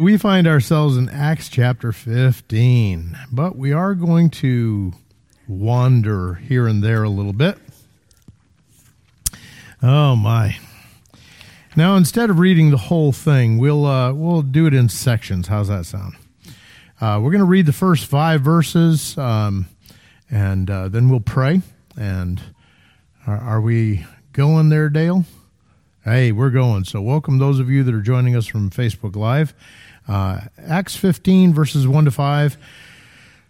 We find ourselves in Acts chapter 15, but we are going to wander here and there a little bit. Oh my. Now instead of reading the whole thing, we'll uh, we'll do it in sections. How's that sound? Uh, we're going to read the first five verses, um, and uh, then we'll pray. And are, are we going there, Dale? Hey, we're going. So welcome those of you that are joining us from Facebook Live. Uh, Acts 15, verses 1 to 5.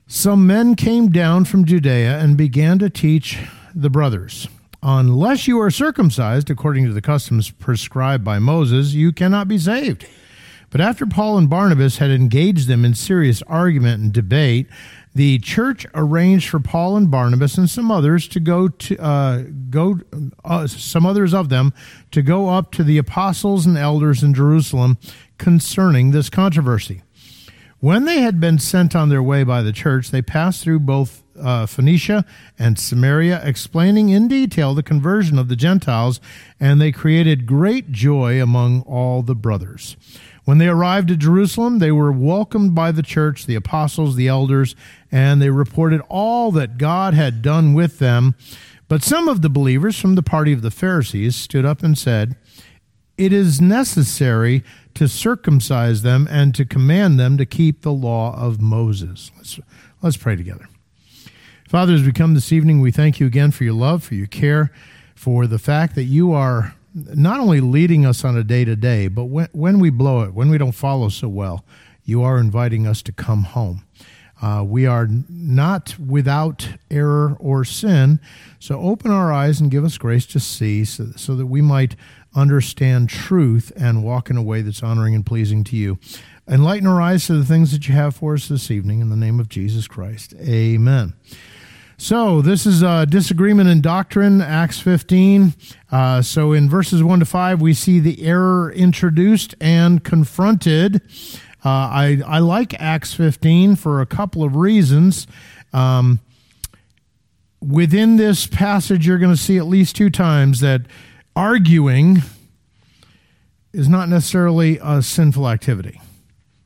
Some men came down from Judea and began to teach the brothers Unless you are circumcised according to the customs prescribed by Moses, you cannot be saved. But after Paul and Barnabas had engaged them in serious argument and debate, the church arranged for Paul and Barnabas and some others to go to uh, go uh, some others of them to go up to the apostles and elders in Jerusalem concerning this controversy. When they had been sent on their way by the church, they passed through both uh, Phoenicia and Samaria, explaining in detail the conversion of the Gentiles, and they created great joy among all the brothers. When they arrived at Jerusalem, they were welcomed by the church, the apostles, the elders, and they reported all that God had done with them. But some of the believers from the party of the Pharisees stood up and said, It is necessary to circumcise them and to command them to keep the law of Moses. Let's, let's pray together. Father, as we come this evening, we thank you again for your love, for your care, for the fact that you are not only leading us on a day to day, but when, when we blow it, when we don't follow so well, you are inviting us to come home. Uh, we are not without error or sin. So open our eyes and give us grace to see so, so that we might understand truth and walk in a way that's honoring and pleasing to you. Enlighten our eyes to the things that you have for us this evening in the name of Jesus Christ. Amen. So, this is a disagreement in doctrine, Acts 15. Uh, so, in verses 1 to 5, we see the error introduced and confronted. Uh, I, I like Acts 15 for a couple of reasons. Um, within this passage, you're going to see at least two times that arguing is not necessarily a sinful activity.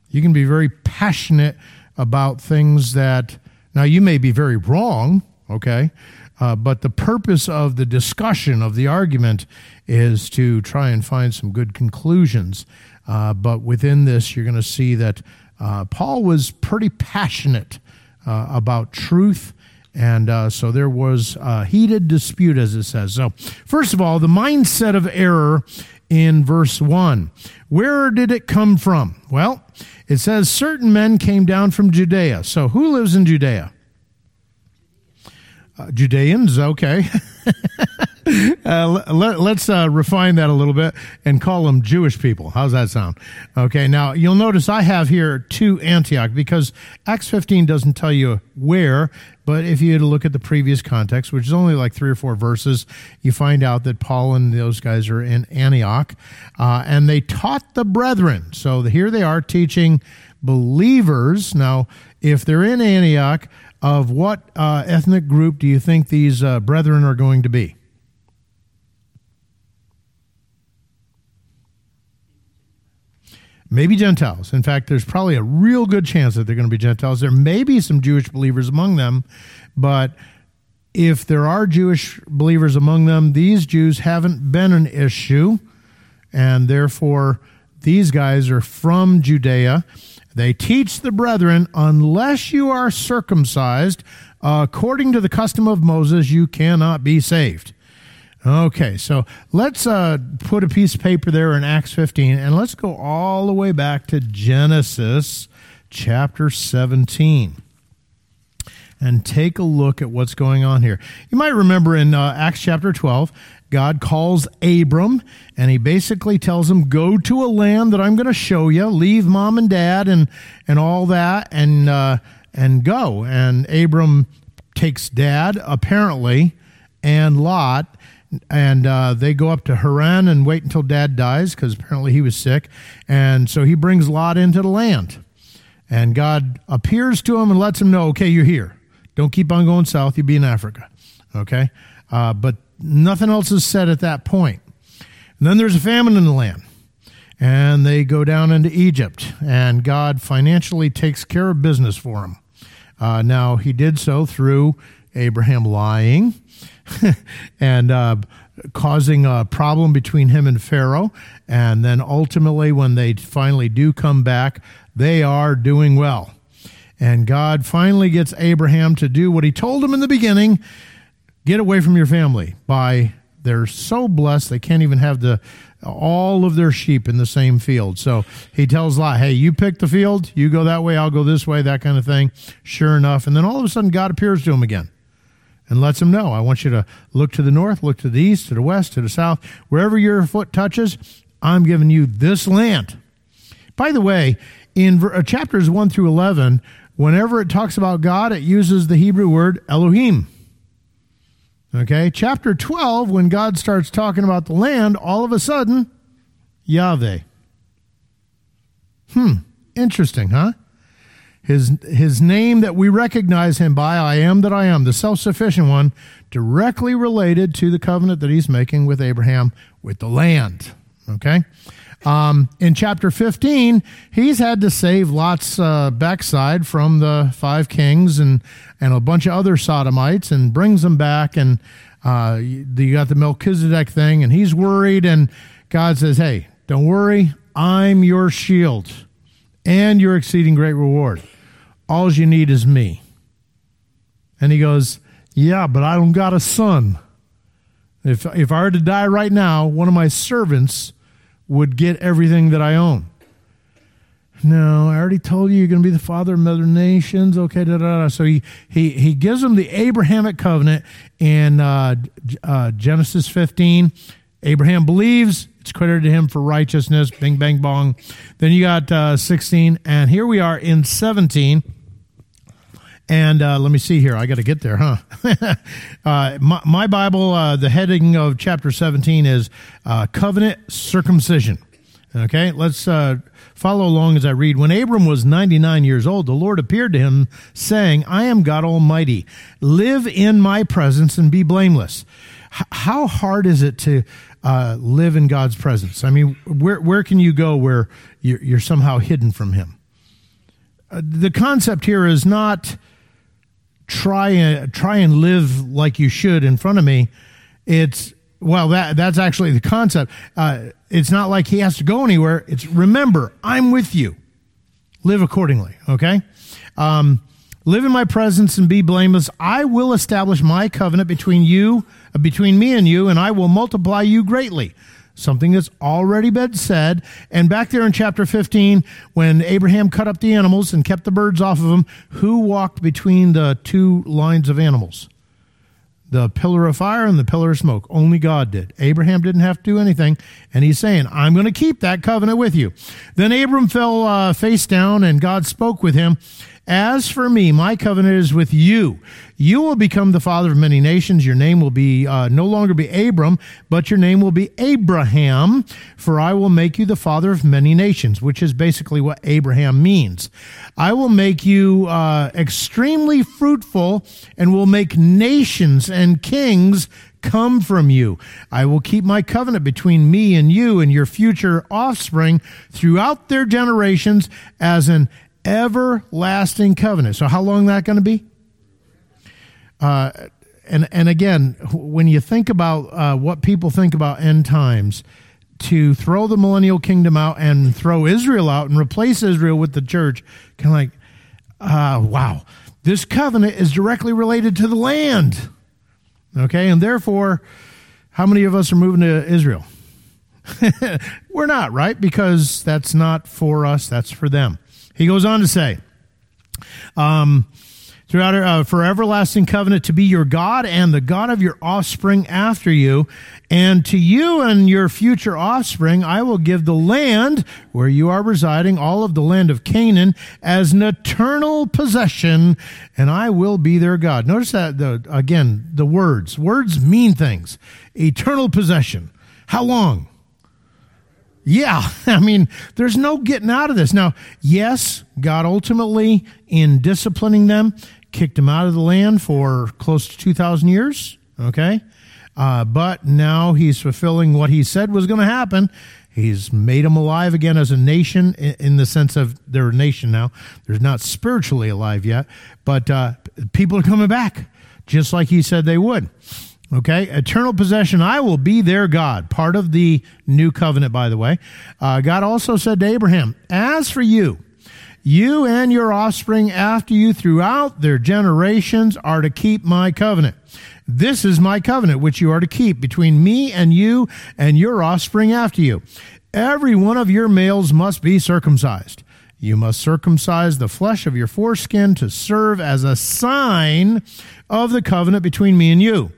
You can be very passionate about things that, now you may be very wrong, okay? Uh, but the purpose of the discussion, of the argument, is to try and find some good conclusions. Uh, but within this, you're going to see that uh, Paul was pretty passionate uh, about truth and uh, so there was a heated dispute, as it says. So, first of all, the mindset of error in verse 1. Where did it come from? Well, it says certain men came down from Judea. So, who lives in Judea? Uh, Judeans, okay. uh, let, us uh, refine that a little bit and call them Jewish people. How's that sound? Okay, now you'll notice I have here to Antioch because Acts 15 doesn't tell you where, but if you look at the previous context, which is only like three or four verses, you find out that Paul and those guys are in Antioch uh, and they taught the brethren. So here they are teaching believers. Now, if they're in Antioch, of what uh, ethnic group do you think these uh, brethren are going to be? maybe Gentiles. In fact, there's probably a real good chance that they're going to be Gentiles. There may be some Jewish believers among them, but if there are Jewish believers among them, these Jews haven't been an issue, and therefore these guys are from Judea. They teach the brethren, unless you are circumcised according to the custom of Moses, you cannot be saved. Okay, so let's uh, put a piece of paper there in Acts 15 and let's go all the way back to Genesis chapter 17 and take a look at what's going on here. You might remember in uh, Acts chapter 12, God calls Abram and he basically tells him, Go to a land that I'm going to show you, leave mom and dad and, and all that, and, uh, and go. And Abram takes dad, apparently, and Lot and uh, they go up to Haran and wait until dad dies because apparently he was sick. And so he brings Lot into the land. And God appears to him and lets him know, okay, you're here. Don't keep on going south. You'll be in Africa. Okay? Uh, but nothing else is said at that point. And then there's a famine in the land. and they go down into Egypt, and God financially takes care of business for them. Uh, now, he did so through Abraham lying and uh, causing a problem between him and Pharaoh. And then ultimately, when they finally do come back, they are doing well. And God finally gets Abraham to do what he told him in the beginning get away from your family by they're so blessed they can't even have the all of their sheep in the same field. So he tells Lot, "Hey, you pick the field. You go that way. I'll go this way. That kind of thing." Sure enough, and then all of a sudden, God appears to him again and lets him know, "I want you to look to the north, look to the east, to the west, to the south, wherever your foot touches. I'm giving you this land." By the way, in uh, chapters one through eleven, whenever it talks about God, it uses the Hebrew word Elohim. Okay, chapter 12, when God starts talking about the land, all of a sudden, Yahweh. Hmm, interesting, huh? His, his name that we recognize him by, I am that I am, the self sufficient one, directly related to the covenant that he's making with Abraham with the land. Okay? Um, in chapter 15, he's had to save Lot's uh, backside from the five kings and, and a bunch of other sodomites and brings them back. And uh, you got the Melchizedek thing, and he's worried. And God says, Hey, don't worry. I'm your shield and your exceeding great reward. All you need is me. And he goes, Yeah, but I don't got a son. If, if I were to die right now, one of my servants would get everything that I own. No, I already told you you're going to be the father of mother nations. Okay, da, da, da. So he, he, he gives them the Abrahamic covenant in uh, uh, Genesis 15. Abraham believes, it's credited to him for righteousness. Bing, bang, bong. Then you got uh, 16. And here we are in 17. And uh, let me see here. I got to get there, huh? uh, my, my, Bible, uh, the heading of chapter 17 is uh, Covenant Circumcision. Okay, let's uh, follow along as I read. When Abram was 99 years old, the Lord appeared to him, saying, I am God Almighty. Live in my presence and be blameless. H- how hard is it to uh, live in God's presence? I mean, where, where can you go where you're, you're somehow hidden from Him? the concept here is not try and try and live like you should in front of me. It's well that that's actually the concept. Uh, it's not like he has to go anywhere. It's remember I'm with you. Live accordingly. Okay. Um, live in my presence and be blameless. I will establish my covenant between you, uh, between me and you, and I will multiply you greatly something that's already been said. And back there in chapter 15, when Abraham cut up the animals and kept the birds off of them, who walked between the two lines of animals? The pillar of fire and the pillar of smoke. Only God did. Abraham didn't have to do anything. And he's saying, I'm going to keep that covenant with you. Then Abram fell uh, face down and God spoke with him. As for me, my covenant is with you. You will become the father of many nations. Your name will be uh, no longer be Abram, but your name will be Abraham, for I will make you the father of many nations, which is basically what Abraham means. I will make you uh, extremely fruitful and will make nations and kings come from you. I will keep my covenant between me and you and your future offspring throughout their generations as an everlasting covenant. So, how long that going to be? Uh, and and again, when you think about uh, what people think about end times, to throw the millennial kingdom out and throw Israel out and replace Israel with the church, kind of like, uh, wow, this covenant is directly related to the land. Okay, and therefore, how many of us are moving to Israel? We're not, right? Because that's not for us, that's for them. He goes on to say, um, throughout uh, for everlasting covenant to be your God and the God of your offspring after you. And to you and your future offspring, I will give the land where you are residing, all of the land of Canaan, as an eternal possession, and I will be their God. Notice that, the, again, the words. Words mean things. Eternal possession. How long? Yeah, I mean, there's no getting out of this. Now, yes, God ultimately, in disciplining them, kicked them out of the land for close to 2,000 years, okay? Uh, but now he's fulfilling what he said was going to happen. He's made them alive again as a nation in the sense of they're a nation now. They're not spiritually alive yet, but uh, people are coming back just like he said they would. Okay, eternal possession, I will be their God. Part of the new covenant, by the way. Uh, God also said to Abraham, As for you, you and your offspring after you throughout their generations are to keep my covenant. This is my covenant which you are to keep between me and you and your offspring after you. Every one of your males must be circumcised. You must circumcise the flesh of your foreskin to serve as a sign of the covenant between me and you.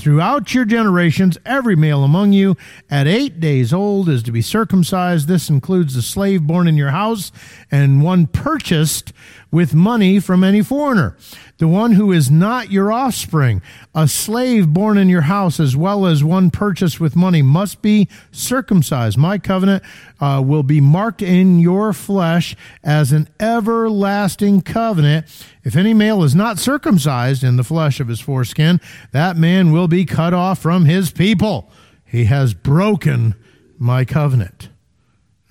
Throughout your generations, every male among you at eight days old is to be circumcised. This includes the slave born in your house and one purchased with money from any foreigner the one who is not your offspring, a slave born in your house, as well as one purchased with money, must be circumcised. My covenant uh, will be marked in your flesh as an everlasting covenant. If any male is not circumcised in the flesh of his foreskin, that man will be cut off from his people. He has broken my covenant.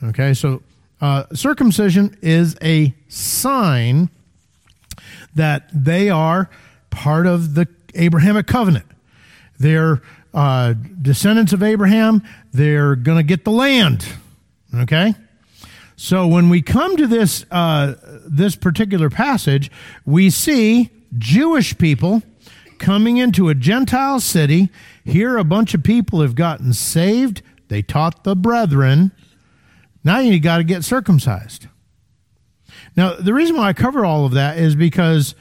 Okay, so uh, circumcision is a sign that they are part of the Abrahamic covenant. They're uh, descendants of Abraham. They're going to get the land. Okay? So when we come to this, uh, this particular passage, we see Jewish people coming into a Gentile city. Here, a bunch of people have gotten saved. They taught the brethren. Now you got to get circumcised. Now, the reason why I cover all of that is because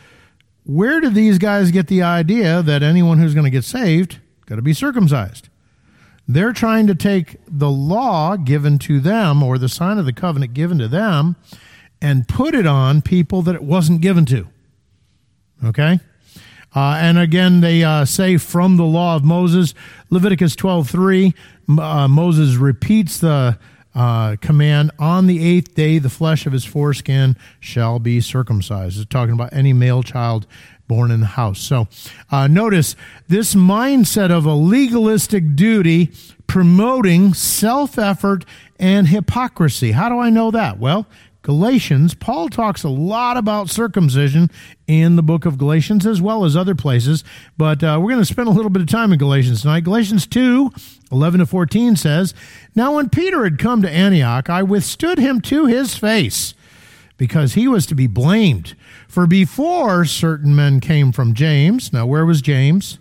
where did these guys get the idea that anyone who's going to get saved got to be circumcised? They're trying to take the law given to them or the sign of the covenant given to them and put it on people that it wasn't given to. Okay? Uh, and again, they uh, say from the law of Moses, Leviticus 12:3, uh, Moses repeats the uh, command on the eighth day the flesh of his foreskin shall be circumcised. It's talking about any male child born in the house. So uh, notice this mindset of a legalistic duty promoting self-effort and hypocrisy. How do i know that? Well Galatians, Paul talks a lot about circumcision in the book of Galatians as well as other places, but uh, we're going to spend a little bit of time in Galatians tonight. Galatians 2 11 to 14 says, Now when Peter had come to Antioch, I withstood him to his face because he was to be blamed. For before certain men came from James, now where was James?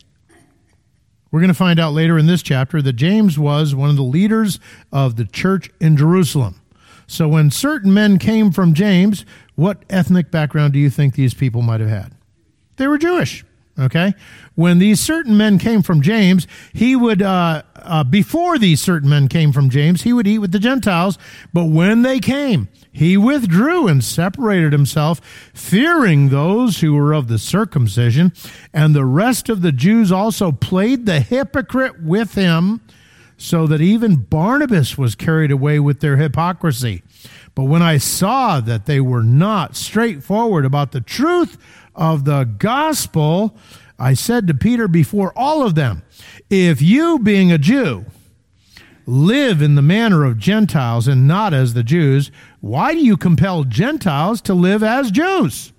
We're going to find out later in this chapter that James was one of the leaders of the church in Jerusalem. So when certain men came from James, what ethnic background do you think these people might have had? They were Jewish. Okay? When these certain men came from James, he would, uh, uh, before these certain men came from James, he would eat with the Gentiles. But when they came, he withdrew and separated himself, fearing those who were of the circumcision. And the rest of the Jews also played the hypocrite with him so that even Barnabas was carried away with their hypocrisy. But when I saw that they were not straightforward about the truth of the gospel, I said to Peter before all of them, If you, being a Jew, live in the manner of Gentiles and not as the Jews, why do you compel Gentiles to live as Jews?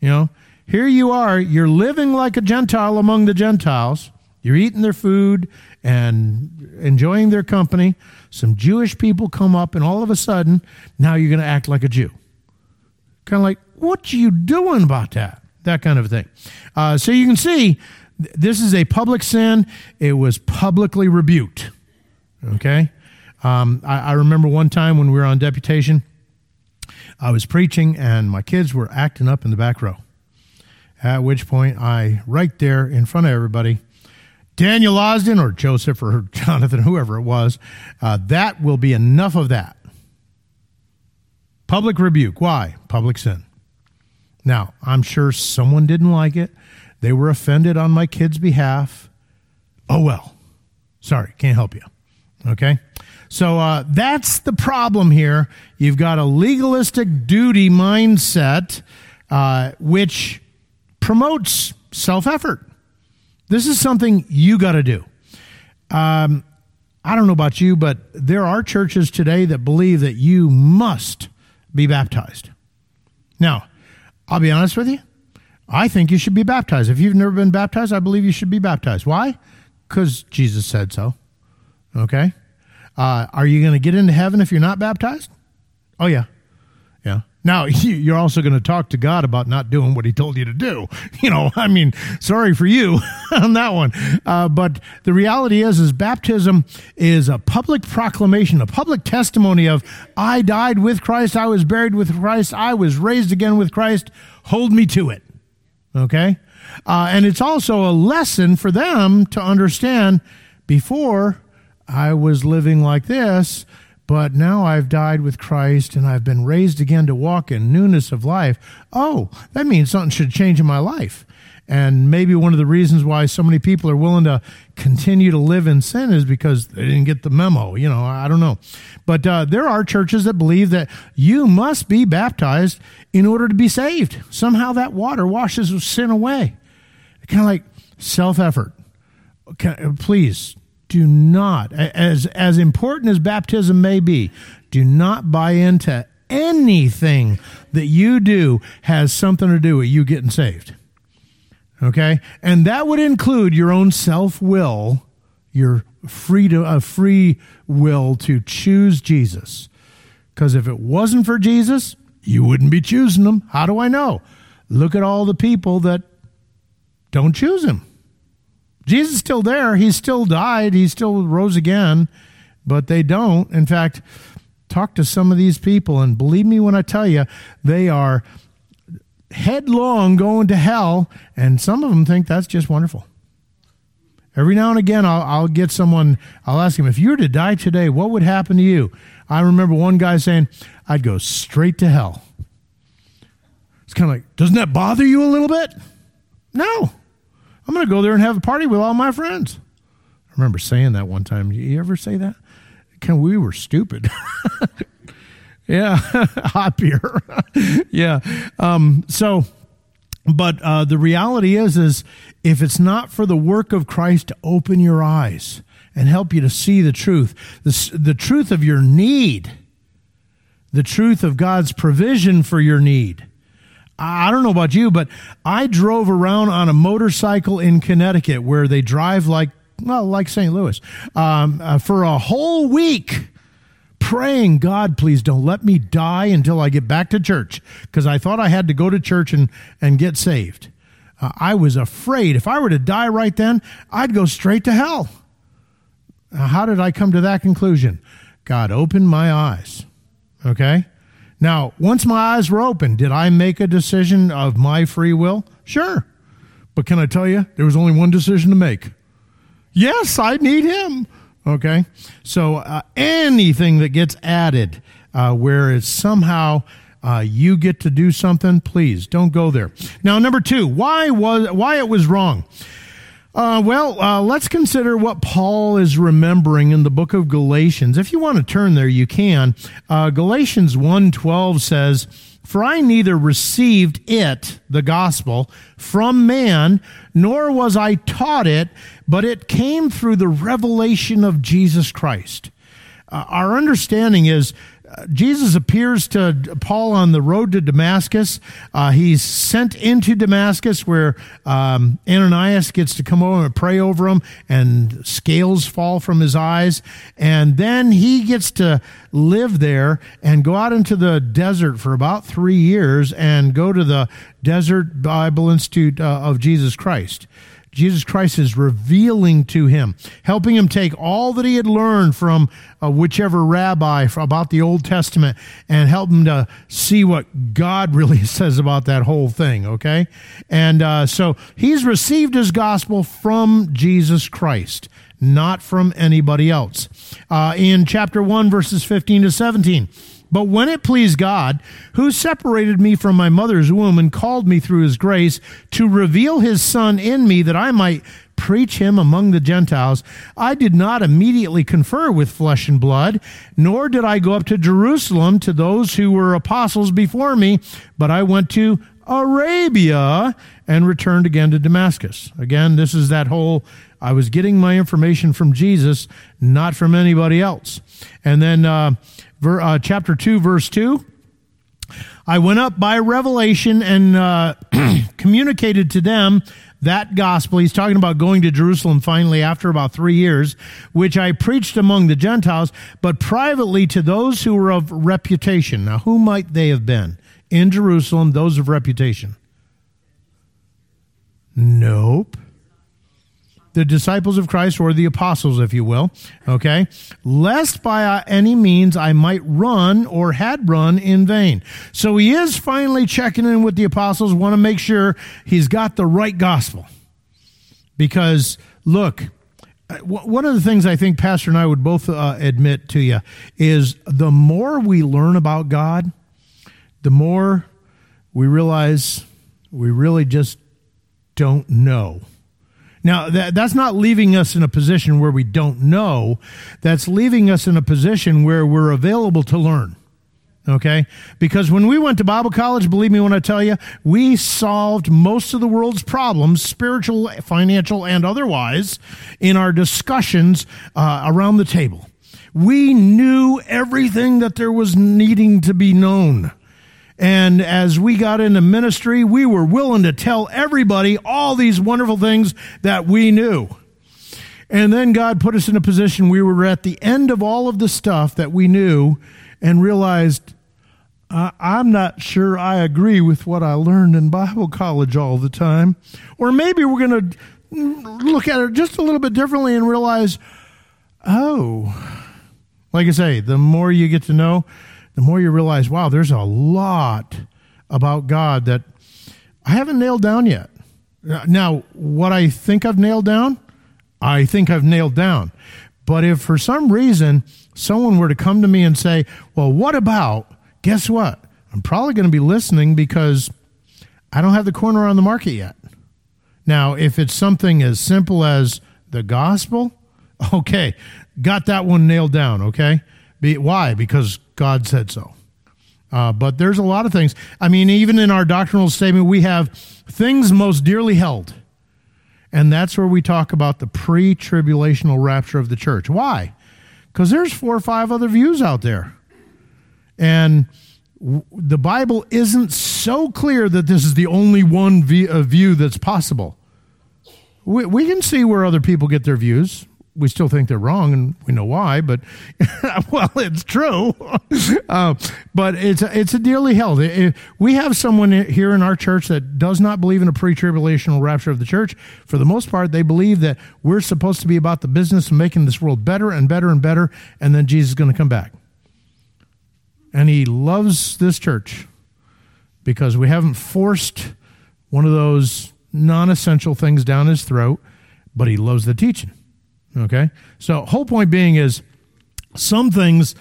You know, here you are, you're living like a Gentile among the Gentiles. You're eating their food and enjoying their company. Some Jewish people come up, and all of a sudden, now you're going to act like a Jew. Kind of like, what are you doing about that? That kind of thing. Uh, so you can see this is a public sin. It was publicly rebuked. Okay? Um, I, I remember one time when we were on deputation, I was preaching, and my kids were acting up in the back row. At which point, I, right there in front of everybody, Daniel Osden or Joseph or Jonathan, whoever it was, uh, that will be enough of that. Public rebuke. Why? Public sin. Now, I'm sure someone didn't like it. They were offended on my kid's behalf. Oh, well. Sorry, can't help you. Okay? So uh, that's the problem here. You've got a legalistic duty mindset, uh, which promotes self effort. This is something you got to do. Um, I don't know about you, but there are churches today that believe that you must be baptized. Now, I'll be honest with you. I think you should be baptized. If you've never been baptized, I believe you should be baptized. Why? Because Jesus said so. Okay? Uh, are you going to get into heaven if you're not baptized? Oh, yeah. Yeah. Now, you're also going to talk to God about not doing what he told you to do. You know, I mean, sorry for you on that one. Uh, but the reality is, is baptism is a public proclamation, a public testimony of, I died with Christ, I was buried with Christ, I was raised again with Christ, hold me to it. Okay? Uh, and it's also a lesson for them to understand before I was living like this, but now I've died with Christ and I've been raised again to walk in newness of life. Oh, that means something should change in my life. And maybe one of the reasons why so many people are willing to continue to live in sin is because they didn't get the memo. You know, I don't know. But uh, there are churches that believe that you must be baptized in order to be saved. Somehow that water washes sin away. Kind of like self effort. Please do not, as, as important as baptism may be, do not buy into anything that you do has something to do with you getting saved. Okay? And that would include your own self will, your freedom, a free will to choose Jesus. Because if it wasn't for Jesus, you wouldn't be choosing him. How do I know? Look at all the people that don't choose him. Jesus is still there. He still died. He still rose again, but they don't. In fact, talk to some of these people, and believe me when I tell you, they are headlong going to hell, and some of them think that's just wonderful. Every now and again, I'll, I'll get someone, I'll ask him, if you were to die today, what would happen to you? I remember one guy saying, I'd go straight to hell. It's kind of like, doesn't that bother you a little bit? No. I'm going to go there and have a party with all my friends. I remember saying that one time. You ever say that? Can we were stupid. yeah, hot beer. yeah. Um, so, but uh, the reality is, is if it's not for the work of Christ to open your eyes and help you to see the truth, the, the truth of your need, the truth of God's provision for your need, I don't know about you, but I drove around on a motorcycle in Connecticut where they drive like, well, like St. Louis, um, uh, for a whole week praying, God, please don't let me die until I get back to church because I thought I had to go to church and, and get saved. Uh, I was afraid if I were to die right then, I'd go straight to hell. Uh, how did I come to that conclusion? God opened my eyes. Okay? Now, once my eyes were open, did I make a decision of my free will? Sure. But can I tell you, there was only one decision to make. Yes, I need him. Okay. So uh, anything that gets added uh, where it's somehow uh, you get to do something, please don't go there. Now, number two, why was why it was wrong. Uh, well, uh, let's consider what Paul is remembering in the book of Galatians. If you want to turn there, you can. Uh, Galatians 1.12 says, For I neither received it, the gospel, from man, nor was I taught it, but it came through the revelation of Jesus Christ. Uh, our understanding is Jesus appears to Paul on the road to Damascus. Uh, he's sent into Damascus where um, Ananias gets to come over and pray over him, and scales fall from his eyes. And then he gets to live there and go out into the desert for about three years and go to the Desert Bible Institute uh, of Jesus Christ. Jesus Christ is revealing to him, helping him take all that he had learned from uh, whichever rabbi about the Old Testament and help him to see what God really says about that whole thing, okay? And uh, so he's received his gospel from Jesus Christ, not from anybody else. Uh, in chapter 1, verses 15 to 17, but when it pleased God, who separated me from my mother's womb and called me through his grace to reveal his son in me that I might preach him among the Gentiles, I did not immediately confer with flesh and blood, nor did I go up to Jerusalem to those who were apostles before me, but I went to Arabia and returned again to Damascus. Again, this is that whole I was getting my information from Jesus, not from anybody else. And then uh, ver, uh, chapter 2, verse 2 I went up by revelation and uh, communicated to them that gospel. He's talking about going to Jerusalem finally after about three years, which I preached among the Gentiles, but privately to those who were of reputation. Now, who might they have been? In Jerusalem, those of reputation. Nope the disciples of Christ or the apostles, if you will, okay? Lest by any means I might run or had run in vain. So he is finally checking in with the apostles, want to make sure he's got the right gospel. Because, look, one of the things I think Pastor and I would both uh, admit to you is the more we learn about God, the more we realize we really just don't know. Now, that, that's not leaving us in a position where we don't know. That's leaving us in a position where we're available to learn. Okay? Because when we went to Bible college, believe me when I tell you, we solved most of the world's problems, spiritual, financial, and otherwise, in our discussions uh, around the table. We knew everything that there was needing to be known. And as we got into ministry, we were willing to tell everybody all these wonderful things that we knew. And then God put us in a position we were at the end of all of the stuff that we knew and realized I'm not sure I agree with what I learned in Bible college all the time. Or maybe we're going to look at it just a little bit differently and realize, oh, like I say, the more you get to know, the more you realize, wow, there's a lot about God that I haven't nailed down yet. Now, what I think I've nailed down, I think I've nailed down. But if for some reason someone were to come to me and say, well, what about, guess what? I'm probably going to be listening because I don't have the corner on the market yet. Now, if it's something as simple as the gospel, okay, got that one nailed down, okay? Be, why? Because God said so. Uh, but there's a lot of things. I mean, even in our doctrinal statement, we have things most dearly held. And that's where we talk about the pre tribulational rapture of the church. Why? Because there's four or five other views out there. And w- the Bible isn't so clear that this is the only one view that's possible. We, we can see where other people get their views we still think they're wrong, and we know why. But well, it's true. uh, but it's a, it's a dearly held. It, we have someone here in our church that does not believe in a pre-tribulational rapture of the church. For the most part, they believe that we're supposed to be about the business of making this world better and better and better, and then Jesus is going to come back. And he loves this church because we haven't forced one of those non-essential things down his throat, but he loves the teaching. Okay? So, whole point being is some things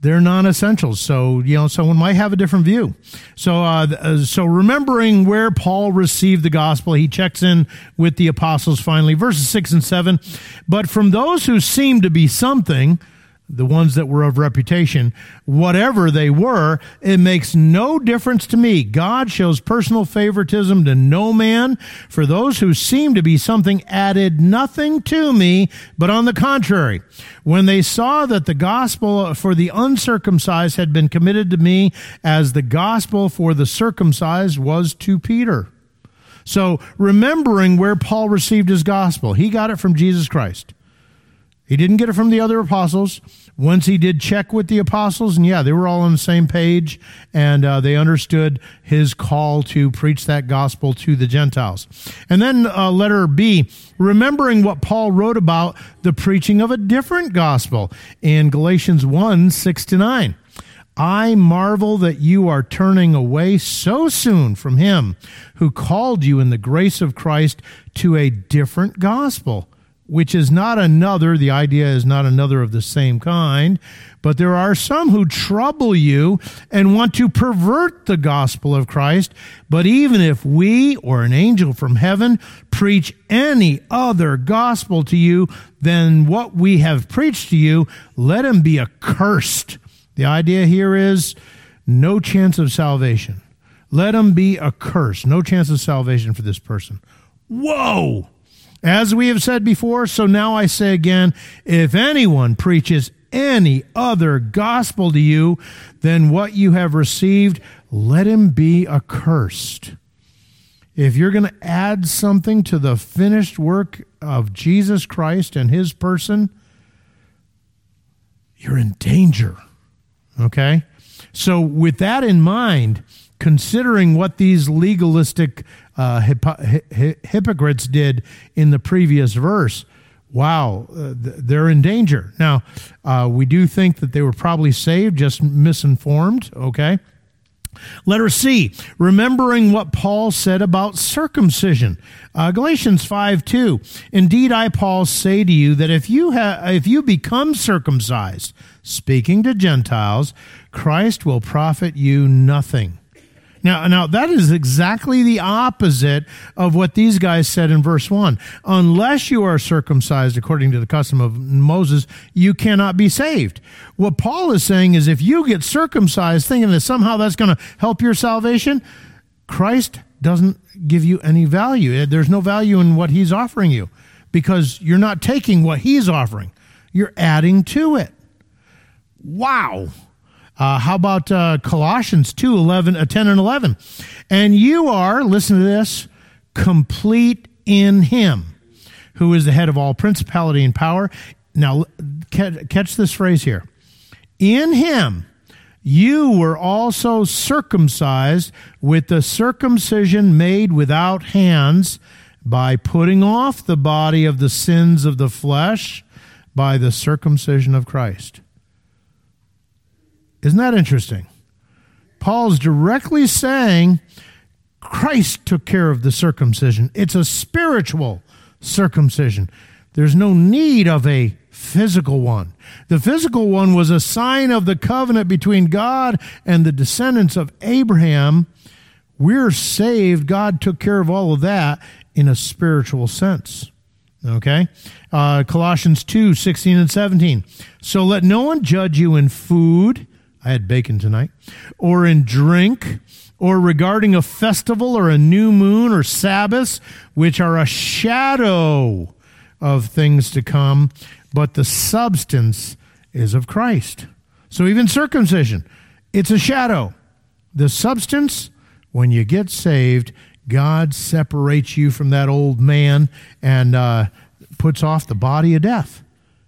they're non-essentials. So you know someone might have a different view. So uh, uh, so remembering where paul received the gospel he checks in with the apostles finally. Verses 6 and 7 but from those who seem to be something the ones that were of reputation, whatever they were, it makes no difference to me. God shows personal favoritism to no man. For those who seem to be something added nothing to me, but on the contrary, when they saw that the gospel for the uncircumcised had been committed to me as the gospel for the circumcised was to Peter. So remembering where Paul received his gospel, he got it from Jesus Christ. He didn't get it from the other apostles. Once he did check with the apostles, and yeah, they were all on the same page, and uh, they understood his call to preach that gospel to the Gentiles. And then uh, letter B, remembering what Paul wrote about the preaching of a different gospel in Galatians 1 6 to 9. I marvel that you are turning away so soon from him who called you in the grace of Christ to a different gospel which is not another, the idea is not another of the same kind, but there are some who trouble you and want to pervert the gospel of Christ. But even if we or an angel from heaven preach any other gospel to you than what we have preached to you, let him be accursed. The idea here is no chance of salvation. Let him be accursed. No chance of salvation for this person. Whoa! As we have said before, so now I say again, if anyone preaches any other gospel to you than what you have received, let him be accursed. If you're going to add something to the finished work of Jesus Christ and his person, you're in danger. Okay? So, with that in mind, considering what these legalistic uh, hypocrites did in the previous verse, wow, uh, they're in danger. Now, uh, we do think that they were probably saved, just misinformed, okay? Letter C, remembering what Paul said about circumcision. Uh, Galatians 5 2. Indeed, I, Paul, say to you that if you, ha- if you become circumcised, speaking to Gentiles, Christ will profit you nothing. Now, now that is exactly the opposite of what these guys said in verse 1. Unless you are circumcised according to the custom of Moses, you cannot be saved. What Paul is saying is if you get circumcised thinking that somehow that's going to help your salvation, Christ doesn't give you any value. Eh, there's no value in what he's offering you because you're not taking what he's offering. You're adding to it. Wow. Uh, how about uh, Colossians 2 11, uh, 10 and 11? And you are, listen to this, complete in him, who is the head of all principality and power. Now, catch this phrase here. In him, you were also circumcised with the circumcision made without hands by putting off the body of the sins of the flesh by the circumcision of Christ. Isn't that interesting? Paul's directly saying Christ took care of the circumcision. It's a spiritual circumcision. There's no need of a physical one. The physical one was a sign of the covenant between God and the descendants of Abraham. We're saved. God took care of all of that in a spiritual sense. Okay? Uh, Colossians 2 16 and 17. So let no one judge you in food I had bacon tonight, or in drink, or regarding a festival or a new moon or Sabbaths, which are a shadow of things to come, but the substance is of Christ. So even circumcision, it's a shadow. The substance, when you get saved, God separates you from that old man and uh, puts off the body of death.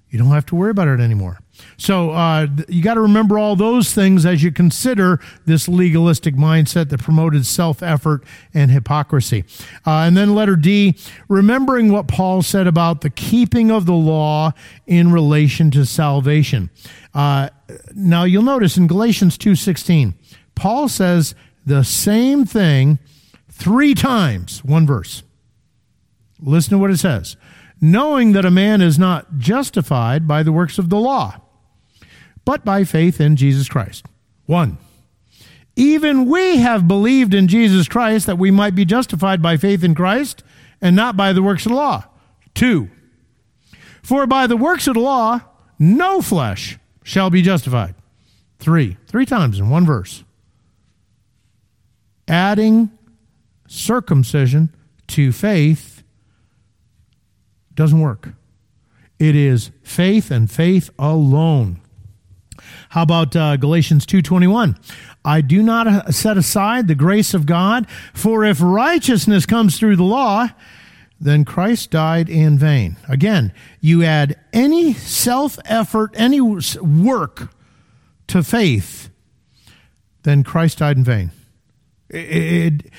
You don't have to worry about it anymore. So uh, you got to remember all those things as you consider this legalistic mindset that promoted self effort and hypocrisy. Uh, and then letter D, remembering what Paul said about the keeping of the law in relation to salvation. Uh, now you'll notice in Galatians 2:16, Paul says the same thing three times, one verse. Listen to what it says. Knowing that a man is not justified by the works of the law but by faith in Jesus Christ. One, even we have believed in Jesus Christ that we might be justified by faith in Christ and not by the works of the law. Two, for by the works of the law, no flesh shall be justified. Three, three times in one verse. Adding circumcision to faith doesn't work. It is faith and faith alone. How about uh, Galatians 2:21? I do not uh, set aside the grace of God, for if righteousness comes through the law, then Christ died in vain. Again, you add any self effort, any work to faith, then Christ died in vain. It, it,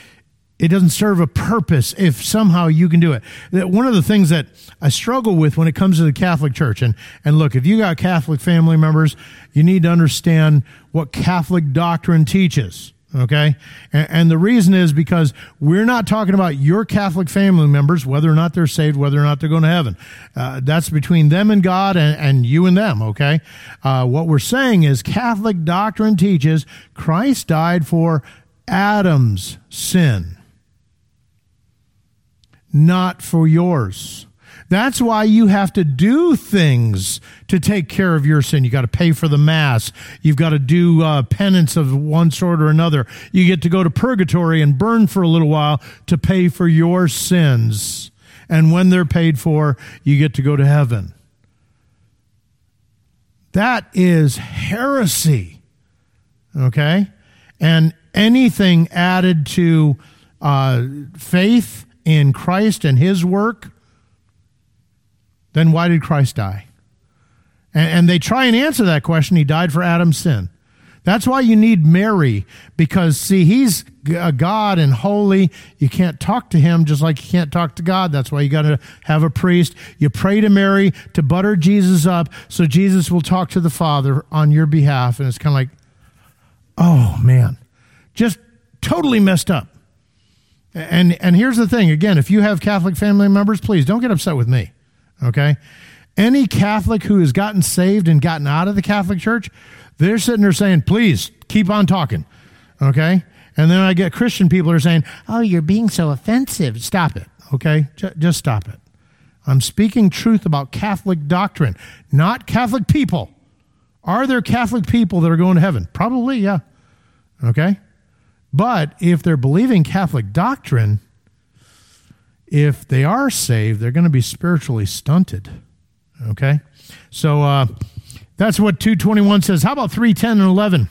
it doesn't serve a purpose if somehow you can do it. One of the things that I struggle with when it comes to the Catholic Church, and, and look, if you got Catholic family members, you need to understand what Catholic doctrine teaches. Okay. And, and, the reason is because we're not talking about your Catholic family members, whether or not they're saved, whether or not they're going to heaven. Uh, that's between them and God and, and you and them. Okay. Uh, what we're saying is Catholic doctrine teaches Christ died for Adam's sin not for yours. That's why you have to do things to take care of your sin. You got to pay for the mass. You've got to do uh, penance of one sort or another. You get to go to purgatory and burn for a little while to pay for your sins. And when they're paid for, you get to go to heaven. That is heresy. Okay? And anything added to uh, faith in Christ and his work, then why did Christ die? And, and they try and answer that question. He died for Adam's sin. That's why you need Mary, because see, he's a God and holy. You can't talk to him just like you can't talk to God. That's why you got to have a priest. You pray to Mary to butter Jesus up so Jesus will talk to the Father on your behalf. And it's kind of like, oh man, just totally messed up. And and here's the thing again, if you have Catholic family members, please don't get upset with me. Okay? Any Catholic who has gotten saved and gotten out of the Catholic Church, they're sitting there saying, please keep on talking. Okay? And then I get Christian people are saying, oh, you're being so offensive. Stop it. Okay? J- just stop it. I'm speaking truth about Catholic doctrine, not Catholic people. Are there Catholic people that are going to heaven? Probably, yeah. Okay? But if they're believing Catholic doctrine, if they are saved, they're going to be spiritually stunted. Okay? So uh, that's what 221 says. How about 310 and 11?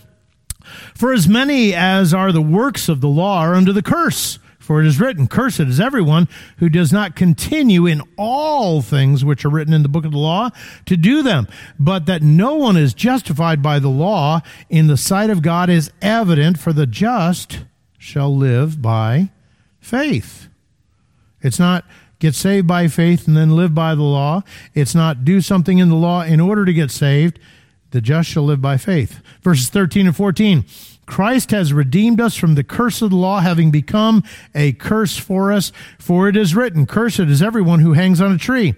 For as many as are the works of the law are under the curse. For it is written, Cursed is everyone who does not continue in all things which are written in the book of the law to do them. But that no one is justified by the law in the sight of God is evident, for the just shall live by faith. It's not get saved by faith and then live by the law. It's not do something in the law in order to get saved. The just shall live by faith. Verses 13 and 14. Christ has redeemed us from the curse of the law, having become a curse for us. For it is written, Cursed is everyone who hangs on a tree,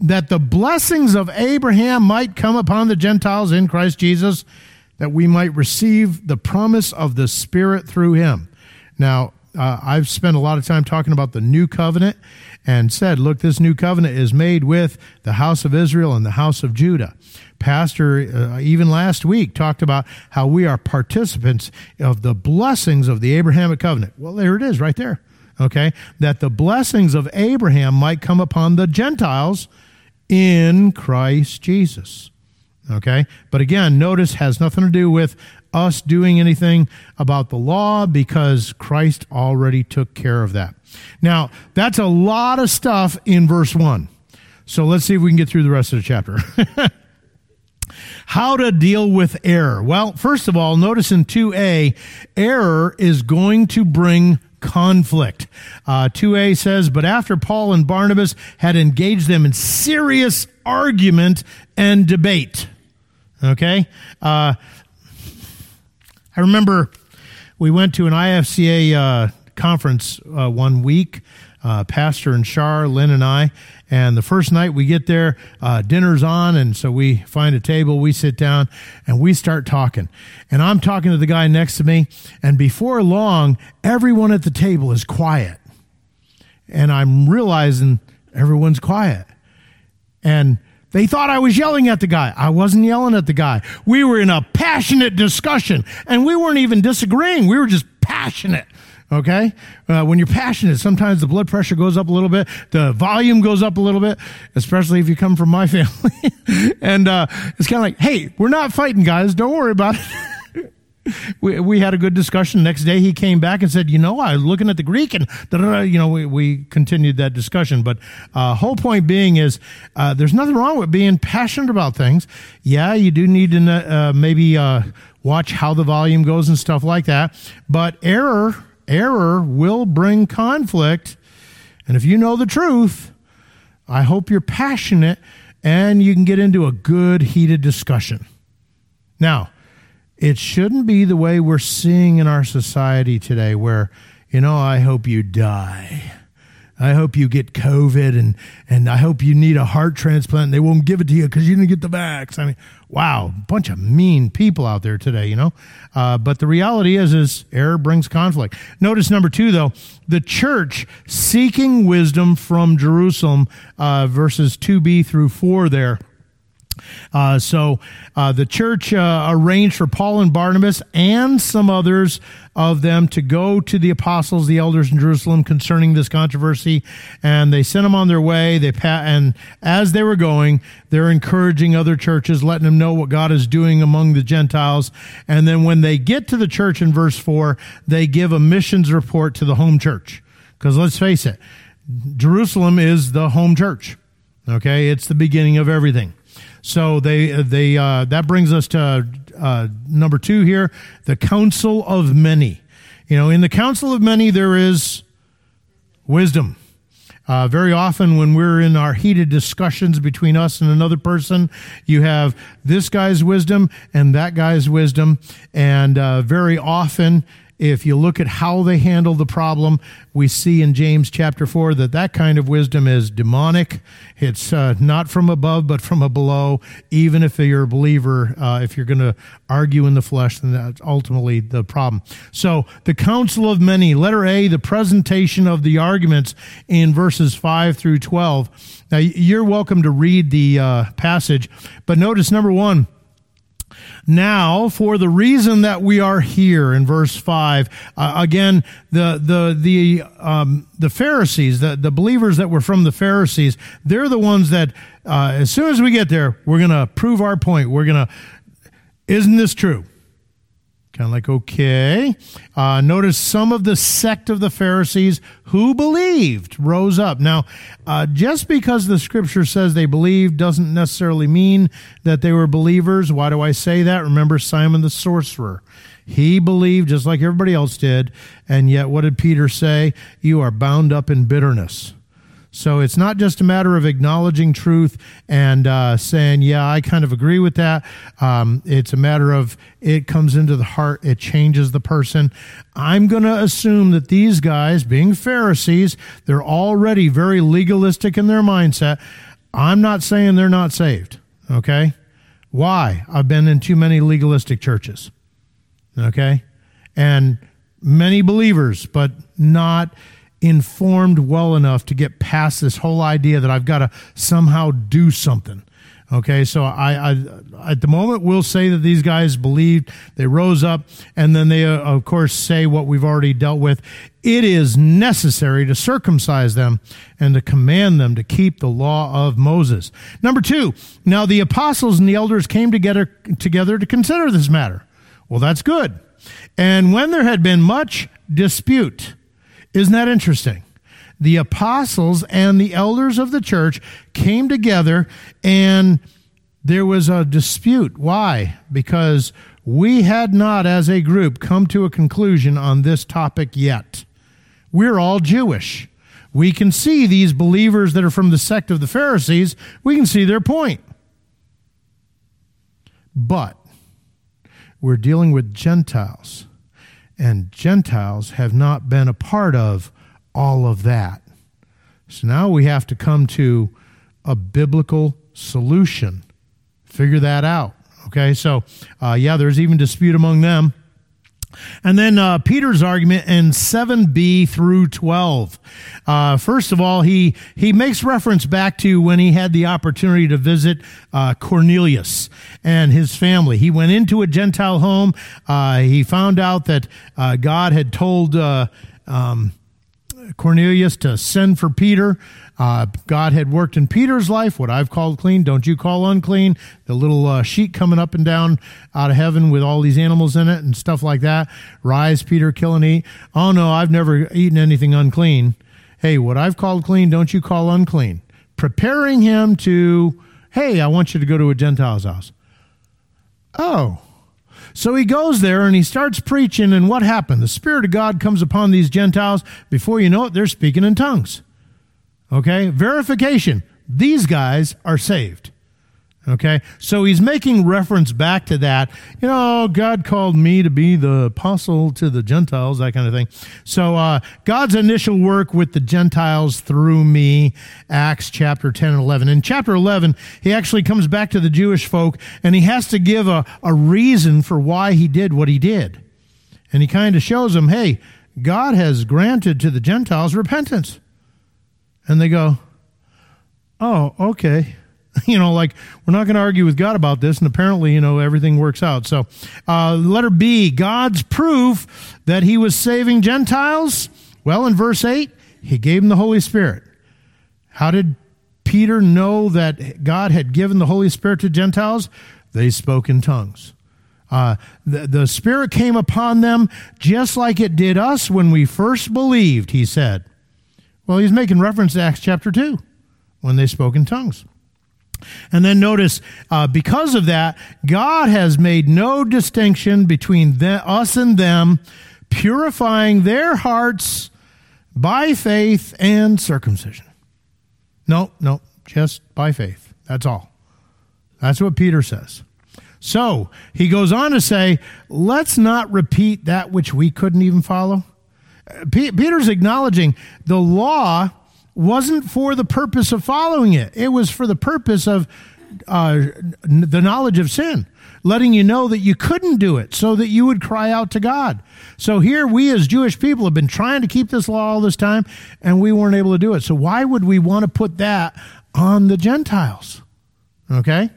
that the blessings of Abraham might come upon the Gentiles in Christ Jesus, that we might receive the promise of the Spirit through him. Now, uh, I've spent a lot of time talking about the new covenant and said, look, this new covenant is made with the house of Israel and the house of Judah. Pastor, uh, even last week, talked about how we are participants of the blessings of the Abrahamic covenant. Well, there it is right there. Okay. That the blessings of Abraham might come upon the Gentiles in Christ Jesus. Okay. But again, notice has nothing to do with us doing anything about the law because Christ already took care of that. Now, that's a lot of stuff in verse 1. So let's see if we can get through the rest of the chapter. How to deal with error. Well, first of all, notice in 2a, error is going to bring conflict. Uh, 2a says, But after Paul and Barnabas had engaged them in serious argument and debate. Okay? Uh, I remember we went to an IFCA uh, conference uh, one week, uh, Pastor and Shar, Lynn and I. And the first night we get there, uh, dinner's on, and so we find a table, we sit down, and we start talking. And I'm talking to the guy next to me, and before long, everyone at the table is quiet. And I'm realizing everyone's quiet. And they thought I was yelling at the guy. I wasn't yelling at the guy. We were in a passionate discussion and we weren't even disagreeing. We were just passionate. Okay? Uh, when you're passionate, sometimes the blood pressure goes up a little bit, the volume goes up a little bit, especially if you come from my family. and uh, it's kind of like, hey, we're not fighting, guys. Don't worry about it. we, we had a good discussion. Next day, he came back and said, "You know, I was looking at the Greek, and you know, we, we continued that discussion." But uh, whole point being is, uh, there's nothing wrong with being passionate about things. Yeah, you do need to uh, maybe uh, watch how the volume goes and stuff like that. But error, error will bring conflict, and if you know the truth, I hope you're passionate and you can get into a good heated discussion. Now it shouldn't be the way we're seeing in our society today, where, you know, I hope you die. I hope you get COVID and, and I hope you need a heart transplant. and They won't give it to you because you didn't get the vax. I mean, wow, bunch of mean people out there today, you know? Uh, but the reality is, is error brings conflict. Notice number two, though, the church seeking wisdom from Jerusalem, uh, verses 2b through 4 there. Uh, so uh, the church uh, arranged for Paul and Barnabas and some others of them to go to the apostles, the elders in Jerusalem concerning this controversy, and they sent them on their way. They pa- and as they were going, they're encouraging other churches, letting them know what God is doing among the Gentiles. And then when they get to the church in verse four, they give a missions report to the home church. Because let's face it, Jerusalem is the home church. Okay, it's the beginning of everything. So they they uh, that brings us to uh, number two here, the counsel of many. You know, in the counsel of many there is wisdom. Uh, very often, when we're in our heated discussions between us and another person, you have this guy's wisdom and that guy's wisdom, and uh, very often if you look at how they handle the problem, we see in James chapter 4 that that kind of wisdom is demonic. It's uh, not from above, but from below. Even if you're a believer, uh, if you're going to argue in the flesh, then that's ultimately the problem. So, the counsel of many, letter A, the presentation of the arguments in verses 5 through 12. Now, you're welcome to read the uh, passage, but notice number one, now, for the reason that we are here in verse five, uh, again, the the the um, the Pharisees, the the believers that were from the Pharisees, they're the ones that uh, as soon as we get there, we're going to prove our point. We're going to, isn't this true? Kind of like, okay. Uh, notice some of the sect of the Pharisees who believed rose up. Now, uh, just because the scripture says they believed doesn't necessarily mean that they were believers. Why do I say that? Remember Simon the sorcerer. He believed just like everybody else did. And yet, what did Peter say? You are bound up in bitterness. So it's not just a matter of acknowledging truth and uh, saying, yeah, I kind of agree with that. Um, it's a matter of it comes into the heart, it changes the person. I'm going to assume that these guys, being Pharisees, they're already very legalistic in their mindset. I'm not saying they're not saved, okay? Why? I've been in too many legalistic churches, okay? And many believers, but not informed well enough to get past this whole idea that I've got to somehow do something. Okay, so I, I, at the moment we'll say that these guys believed, they rose up, and then they uh, of course say what we've already dealt with. It is necessary to circumcise them and to command them to keep the law of Moses. Number two, now the apostles and the elders came together together to consider this matter. Well, that's good. And when there had been much dispute, isn't that interesting? The apostles and the elders of the church came together and there was a dispute. Why? Because we had not, as a group, come to a conclusion on this topic yet. We're all Jewish. We can see these believers that are from the sect of the Pharisees, we can see their point. But we're dealing with Gentiles and Gentiles have not been a part of all of that. So now we have to come to a biblical solution. Figure that out. Okay, so uh, yeah, there's even dispute among them. And then uh, Peter's argument in 7b through 12. Uh, first of all, he, he makes reference back to when he had the opportunity to visit uh, Cornelius and his family. He went into a Gentile home. Uh, he found out that uh, God had told uh, um, Cornelius to send for Peter. Uh, God had worked in Peter's life, what I've called clean, don't you call unclean. The little uh, sheet coming up and down out of heaven with all these animals in it and stuff like that. Rise, Peter, kill and eat. Oh no, I've never eaten anything unclean. Hey, what I've called clean, don't you call unclean. Preparing him to, hey, I want you to go to a Gentile's house. Oh, so he goes there and he starts preaching, and what happened? The Spirit of God comes upon these Gentiles. Before you know it, they're speaking in tongues. Okay? Verification. These guys are saved. Okay, so he's making reference back to that. You know, God called me to be the apostle to the Gentiles, that kind of thing. So, uh, God's initial work with the Gentiles through me, Acts chapter 10 and 11. In chapter 11, he actually comes back to the Jewish folk and he has to give a, a reason for why he did what he did. And he kind of shows them, hey, God has granted to the Gentiles repentance. And they go, oh, okay. you know, like we're not going to argue with God about this, and apparently, you know, everything works out. So, uh, letter B, God's proof that He was saving Gentiles. Well, in verse eight, He gave them the Holy Spirit. How did Peter know that God had given the Holy Spirit to Gentiles? They spoke in tongues. Uh, the, the Spirit came upon them just like it did us when we first believed, he said. Well, he's making reference to Acts chapter 2 when they spoke in tongues. And then notice, uh, because of that, God has made no distinction between us and them, purifying their hearts by faith and circumcision. No, no, just by faith. That's all. That's what Peter says. So he goes on to say, let's not repeat that which we couldn't even follow. P- Peter's acknowledging the law wasn't for the purpose of following it, it was for the purpose of uh, the knowledge of sin, letting you know that you couldn't do it so that you would cry out to God. So here we as Jewish people have been trying to keep this law all this time and we weren't able to do it. So why would we want to put that on the Gentiles? Okay?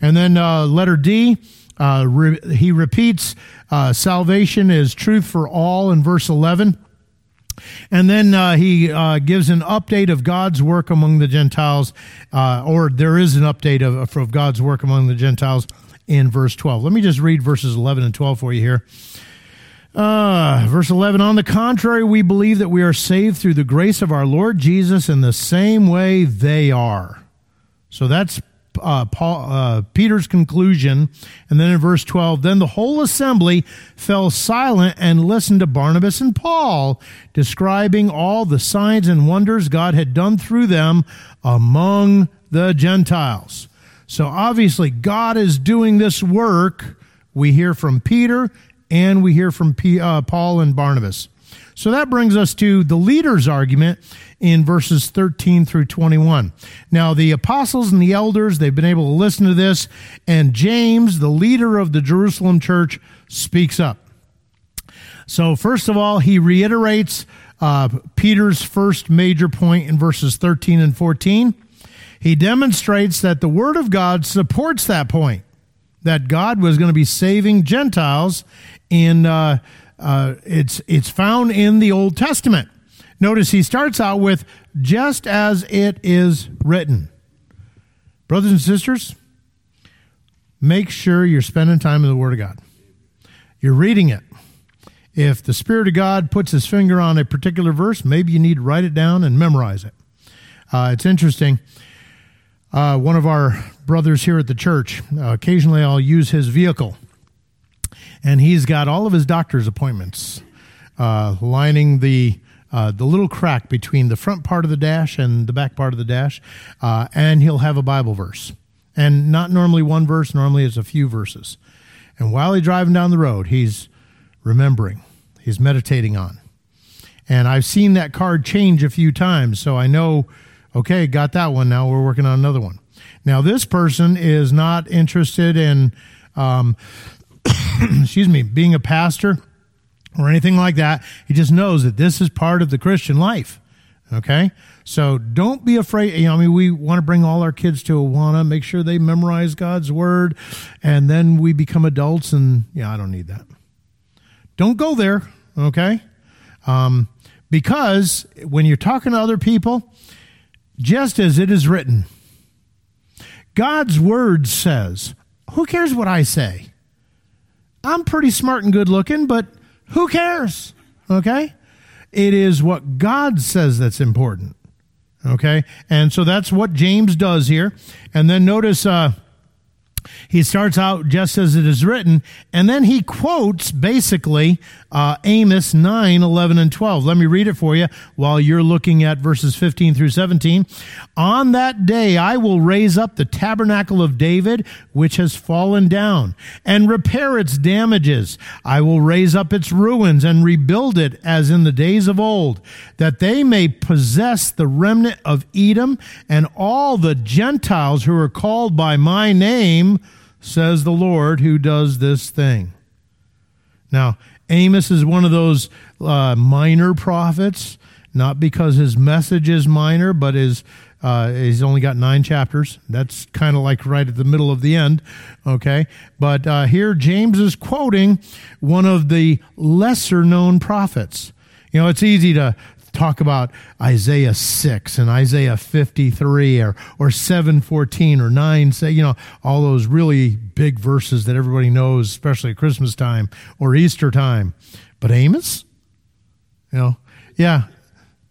And then uh, letter D, uh, re- he repeats uh, salvation is truth for all in verse 11. And then uh, he uh, gives an update of God's work among the Gentiles, uh, or there is an update of, of God's work among the Gentiles in verse 12. Let me just read verses 11 and 12 for you here. Uh, verse 11 On the contrary, we believe that we are saved through the grace of our Lord Jesus in the same way they are. So that's uh, Paul, uh, Peter's conclusion. And then in verse 12, then the whole assembly fell silent and listened to Barnabas and Paul, describing all the signs and wonders God had done through them among the Gentiles. So obviously, God is doing this work. We hear from Peter and we hear from P, uh, Paul and Barnabas. So that brings us to the leader's argument in verses 13 through 21. Now, the apostles and the elders, they've been able to listen to this, and James, the leader of the Jerusalem church, speaks up. So, first of all, he reiterates uh, Peter's first major point in verses 13 and 14. He demonstrates that the Word of God supports that point, that God was going to be saving Gentiles in uh, uh, it's it's found in the Old Testament. Notice he starts out with just as it is written. Brothers and sisters, make sure you're spending time in the Word of God. You're reading it. If the Spirit of God puts his finger on a particular verse, maybe you need to write it down and memorize it. Uh, it's interesting. Uh, one of our brothers here at the church, uh, occasionally I'll use his vehicle and he's got all of his doctor's appointments uh, lining the uh, the little crack between the front part of the dash and the back part of the dash, uh, and he'll have a Bible verse, and not normally one verse. Normally, it's a few verses. And while he's driving down the road, he's remembering, he's meditating on. And I've seen that card change a few times, so I know, okay, got that one. Now we're working on another one. Now, this person is not interested in um, excuse me, being a pastor or anything like that. He just knows that this is part of the Christian life. Okay? So don't be afraid. You know, I mean, we want to bring all our kids to Awana, make sure they memorize God's word, and then we become adults, and yeah, I don't need that. Don't go there, okay? Um, because when you're talking to other people, just as it is written, God's word says, who cares what I say? I'm pretty smart and good looking, but who cares? Okay? It is what God says that's important. Okay? And so that's what James does here. And then notice uh, he starts out just as it is written, and then he quotes basically uh, Amos 9, 11, and 12. Let me read it for you while you're looking at verses 15 through 17. On that day I will raise up the tabernacle of David, which has fallen down, and repair its damages. I will raise up its ruins and rebuild it as in the days of old, that they may possess the remnant of Edom and all the Gentiles who are called by my name, says the Lord who does this thing. Now, Amos is one of those uh, minor prophets. not because his message is minor, but is uh, he's only got nine chapters. That's kind of like right at the middle of the end, okay? But uh, here James is quoting one of the lesser known prophets. You know, it's easy to talk about Isaiah 6 and Isaiah 53 or, or 714 or 9, say, you know, all those really big verses that everybody knows, especially at Christmas time or Easter time. But Amos? You know, yeah,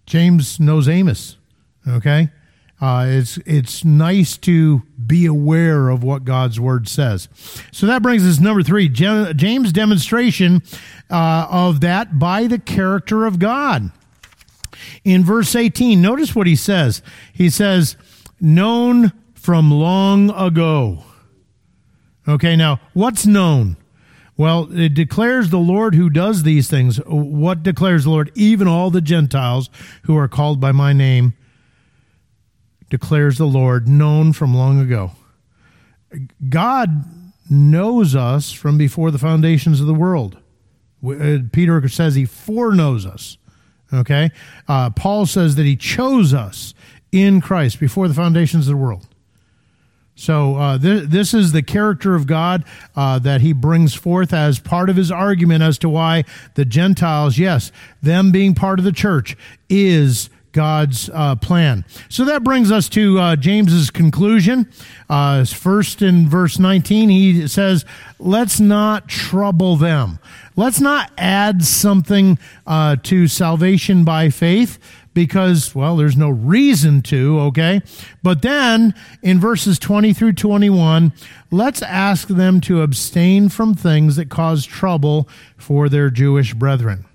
James knows Amos, okay? Uh, it's it's nice to be aware of what God's word says. So that brings us number three, James' demonstration uh, of that by the character of God. In verse 18, notice what he says. He says, known from long ago. Okay, now, what's known? Well, it declares the Lord who does these things. What declares the Lord? Even all the Gentiles who are called by my name, declares the Lord, known from long ago. God knows us from before the foundations of the world. Uh, Peter says he foreknows us. Okay? Uh, Paul says that he chose us in Christ before the foundations of the world. So uh, th- this is the character of God uh, that he brings forth as part of his argument as to why the Gentiles, yes, them being part of the church, is God's uh, plan. So that brings us to uh, James's conclusion. Uh, first, in verse 19, he says, "Let's not trouble them. Let's not add something uh, to salvation by faith." Because, well, there's no reason to, okay? But then in verses 20 through 21, let's ask them to abstain from things that cause trouble for their Jewish brethren.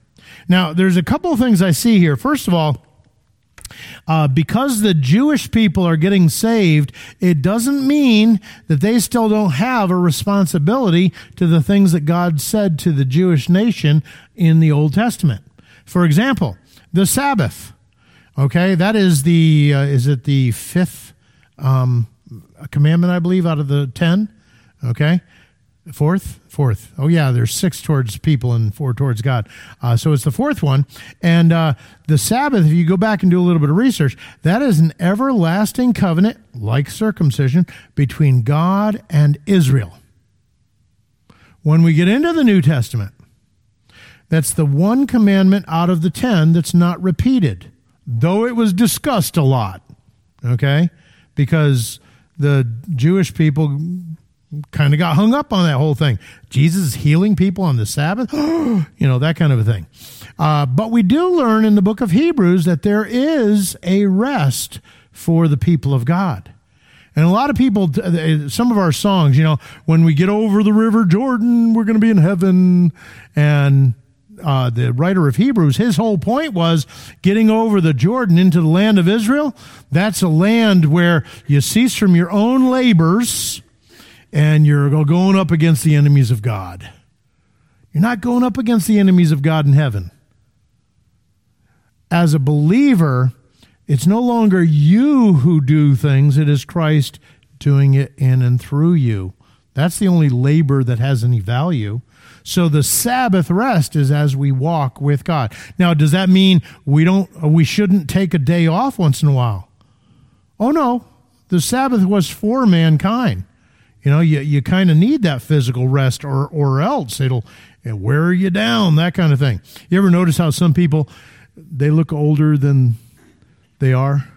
Now, there's a couple of things I see here. First of all, uh, because the Jewish people are getting saved, it doesn't mean that they still don't have a responsibility to the things that God said to the Jewish nation in the Old Testament. For example, the Sabbath. Okay, that is the uh, is it the fifth um, commandment I believe out of the ten. Okay, Fourth? Fourth. Oh, yeah, there's six towards people and four towards God. Uh, so it's the fourth one. And uh, the Sabbath, if you go back and do a little bit of research, that is an everlasting covenant, like circumcision, between God and Israel. When we get into the New Testament, that's the one commandment out of the ten that's not repeated, though it was discussed a lot. Okay? Because the Jewish people kind of got hung up on that whole thing. Jesus healing people on the Sabbath, you know, that kind of a thing. Uh, but we do learn in the book of Hebrews that there is a rest for the people of God. And a lot of people, uh, some of our songs, you know, when we get over the river Jordan, we're going to be in heaven. And uh, the writer of Hebrews, his whole point was getting over the Jordan into the land of Israel. That's a land where you cease from your own labors and you're going up against the enemies of God. You're not going up against the enemies of God in heaven. As a believer, it's no longer you who do things, it is Christ doing it in and through you. That's the only labor that has any value. So the Sabbath rest is as we walk with God. Now, does that mean we don't we shouldn't take a day off once in a while? Oh no. The Sabbath was for mankind. You know, you, you kind of need that physical rest or, or else it'll, it'll wear you down, that kind of thing. You ever notice how some people, they look older than they are?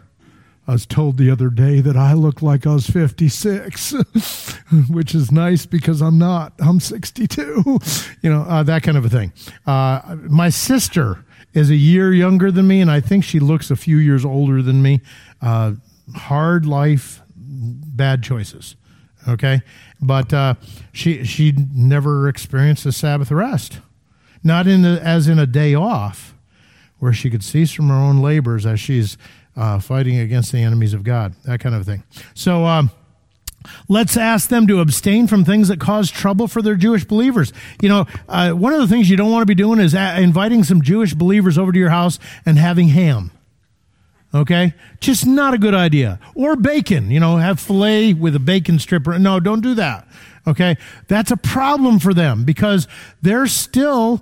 I was told the other day that I look like I was 56, which is nice because I'm not. I'm 62. you know, uh, that kind of a thing. Uh, my sister is a year younger than me, and I think she looks a few years older than me. Uh, hard life, bad choices. Okay, but uh, she she never experienced a Sabbath rest, not in as in a day off, where she could cease from her own labors as she's uh, fighting against the enemies of God, that kind of thing. So. Um, Let's ask them to abstain from things that cause trouble for their Jewish believers. You know, uh, one of the things you don't want to be doing is a- inviting some Jewish believers over to your house and having ham. Okay? Just not a good idea. Or bacon, you know, have filet with a bacon stripper. No, don't do that. Okay? That's a problem for them because they're still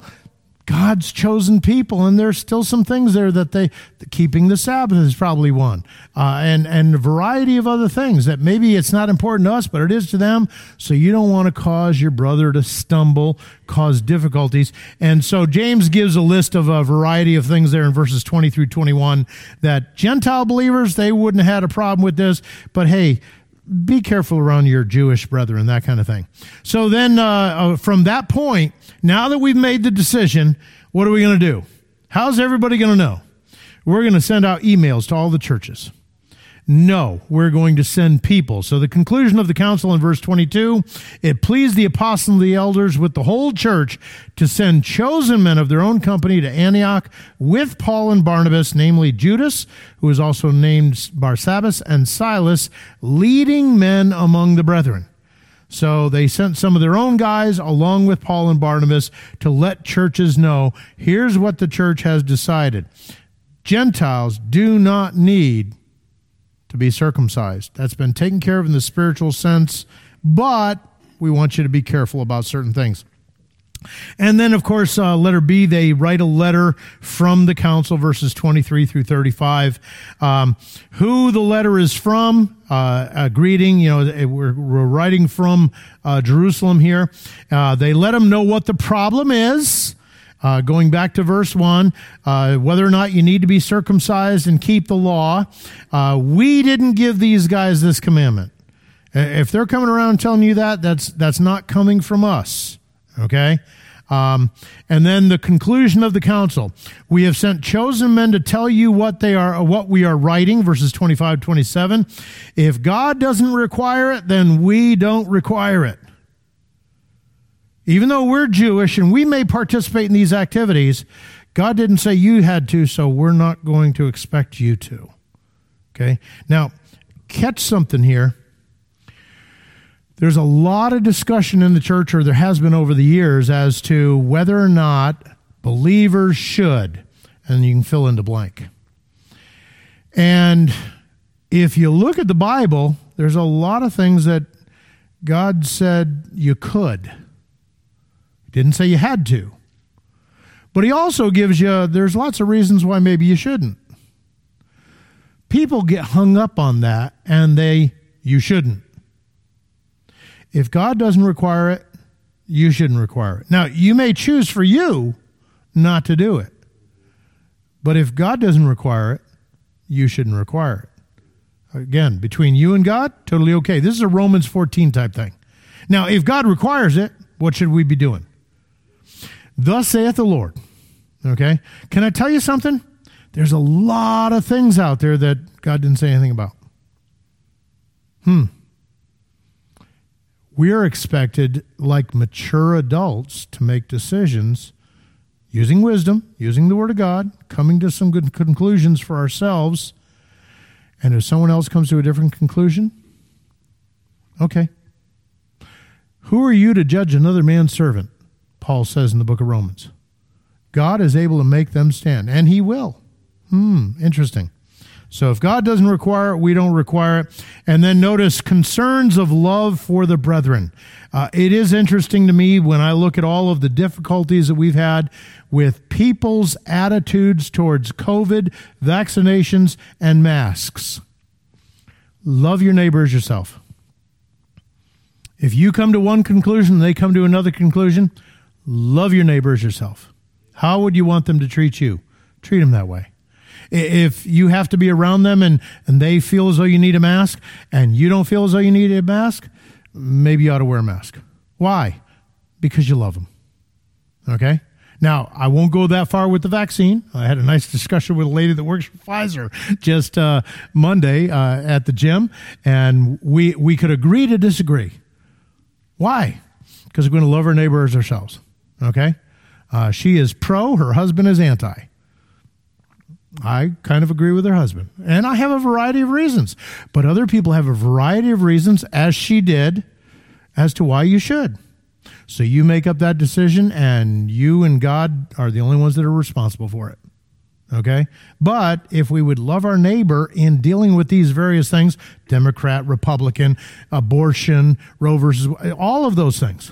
God's chosen people, and there's still some things there that they keeping the Sabbath is probably one, uh, and and a variety of other things that maybe it's not important to us, but it is to them. So you don't want to cause your brother to stumble, cause difficulties, and so James gives a list of a variety of things there in verses 20 through 21 that Gentile believers they wouldn't have had a problem with this, but hey be careful around your Jewish brethren, that kind of thing. So then, uh, uh, from that point, now that we've made the decision, what are we going to do? How's everybody going to know? We're going to send out emails to all the churches. No, we're going to send people. So the conclusion of the council in verse 22, it pleased the apostles and the elders with the whole church to send chosen men of their own company to Antioch with Paul and Barnabas, namely Judas, who is also named Barsabbas, and Silas, leading men among the brethren. So they sent some of their own guys along with Paul and Barnabas to let churches know here's what the church has decided. Gentiles do not need to be circumcised. That's been taken care of in the spiritual sense, but we want you to be careful about certain things. And then, of course, uh, letter B, they write a letter from the council, verses 23 through 35. Um, who the letter is from, uh, a greeting, you know, we're, we're writing from uh, Jerusalem here. Uh, they let them know what the problem is. Uh, going back to verse 1, uh, whether or not you need to be circumcised and keep the law, uh, we didn't give these guys this commandment. If they're coming around telling you that, that's, that's not coming from us. Okay? Um, and then the conclusion of the council. We have sent chosen men to tell you what they are, what we are writing, verses 25, 27. If God doesn't require it, then we don't require it. Even though we're Jewish and we may participate in these activities, God didn't say you had to, so we're not going to expect you to. Okay? Now, catch something here. There's a lot of discussion in the church, or there has been over the years, as to whether or not believers should, and you can fill in the blank. And if you look at the Bible, there's a lot of things that God said you could. Didn't say you had to. But he also gives you, there's lots of reasons why maybe you shouldn't. People get hung up on that and they, you shouldn't. If God doesn't require it, you shouldn't require it. Now, you may choose for you not to do it. But if God doesn't require it, you shouldn't require it. Again, between you and God, totally okay. This is a Romans 14 type thing. Now, if God requires it, what should we be doing? Thus saith the Lord. Okay? Can I tell you something? There's a lot of things out there that God didn't say anything about. Hmm. We are expected, like mature adults, to make decisions using wisdom, using the Word of God, coming to some good conclusions for ourselves. And if someone else comes to a different conclusion, okay. Who are you to judge another man's servant? Paul says in the book of Romans. God is able to make them stand, and He will. Hmm, interesting. So if God doesn't require it, we don't require it. And then notice concerns of love for the brethren. Uh, it is interesting to me when I look at all of the difficulties that we've had with people's attitudes towards COVID, vaccinations, and masks. Love your neighbor as yourself. If you come to one conclusion, they come to another conclusion, Love your neighbor as yourself. How would you want them to treat you? Treat them that way. If you have to be around them and, and they feel as though you need a mask and you don't feel as though you need a mask, maybe you ought to wear a mask. Why? Because you love them. Okay? Now, I won't go that far with the vaccine. I had a nice discussion with a lady that works for Pfizer just uh, Monday uh, at the gym, and we, we could agree to disagree. Why? Because we're going to love our neighbor as ourselves. Okay? Uh, she is pro, her husband is anti. I kind of agree with her husband. And I have a variety of reasons. But other people have a variety of reasons, as she did, as to why you should. So you make up that decision, and you and God are the only ones that are responsible for it. Okay? But if we would love our neighbor in dealing with these various things Democrat, Republican, abortion, Roe versus all of those things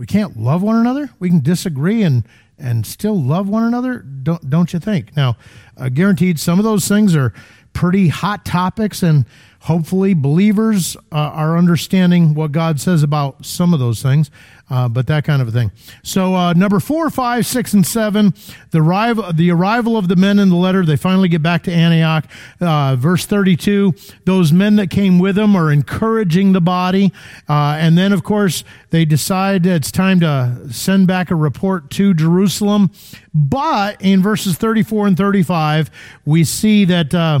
we can't love one another. We can disagree and and still love one another? Don't don't you think? Now, uh, guaranteed, some of those things are pretty hot topics, and hopefully, believers uh, are understanding what God says about some of those things. Uh, but that kind of a thing. So uh, number four, five, six, and seven, the arrival, the arrival of the men in the letter. They finally get back to Antioch. Uh, verse thirty-two. Those men that came with them are encouraging the body, uh, and then of course they decide it's time to send back a report to Jerusalem. But in verses thirty-four and thirty-five, we see that. Uh,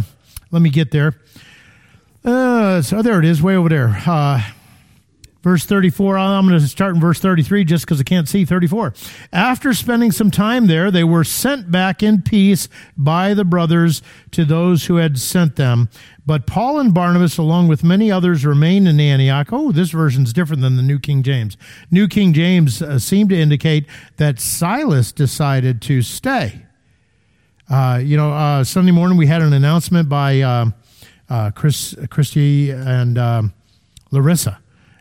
let me get there. Uh, so there it is, way over there. Verse 34, I'm going to start in verse 33 just because I can't see 34. After spending some time there, they were sent back in peace by the brothers to those who had sent them. But Paul and Barnabas, along with many others, remained in Antioch. Oh, this version's different than the New King James. New King James uh, seemed to indicate that Silas decided to stay. Uh, you know, uh, Sunday morning we had an announcement by uh, Chris, Christy and um, Larissa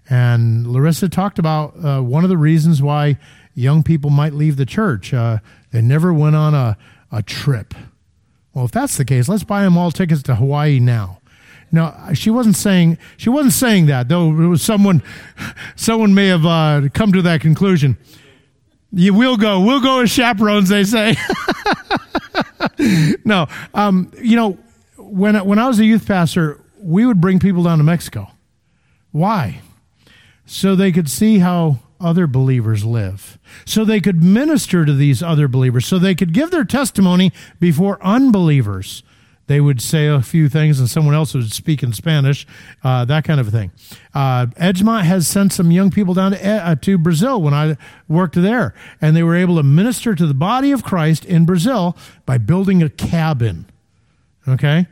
and Larissa talked about uh, one of the reasons why young people might leave the church. Uh, they never went on a, a trip. Well, if that's the case, let's buy them all tickets to Hawaii now. No, she wasn't saying she wasn't saying that though. It was someone, someone may have uh, come to that conclusion. You will go. We'll go as chaperones. They say. no, um, you know, when when I was a youth pastor, we would bring people down to Mexico. Why? so they could see how other believers live, so they could minister to these other believers, so they could give their testimony before unbelievers. They would say a few things and someone else would speak in Spanish, uh, that kind of a thing. Uh, Edgemont has sent some young people down to, uh, to Brazil when I worked there, and they were able to minister to the body of Christ in Brazil by building a cabin. Okay?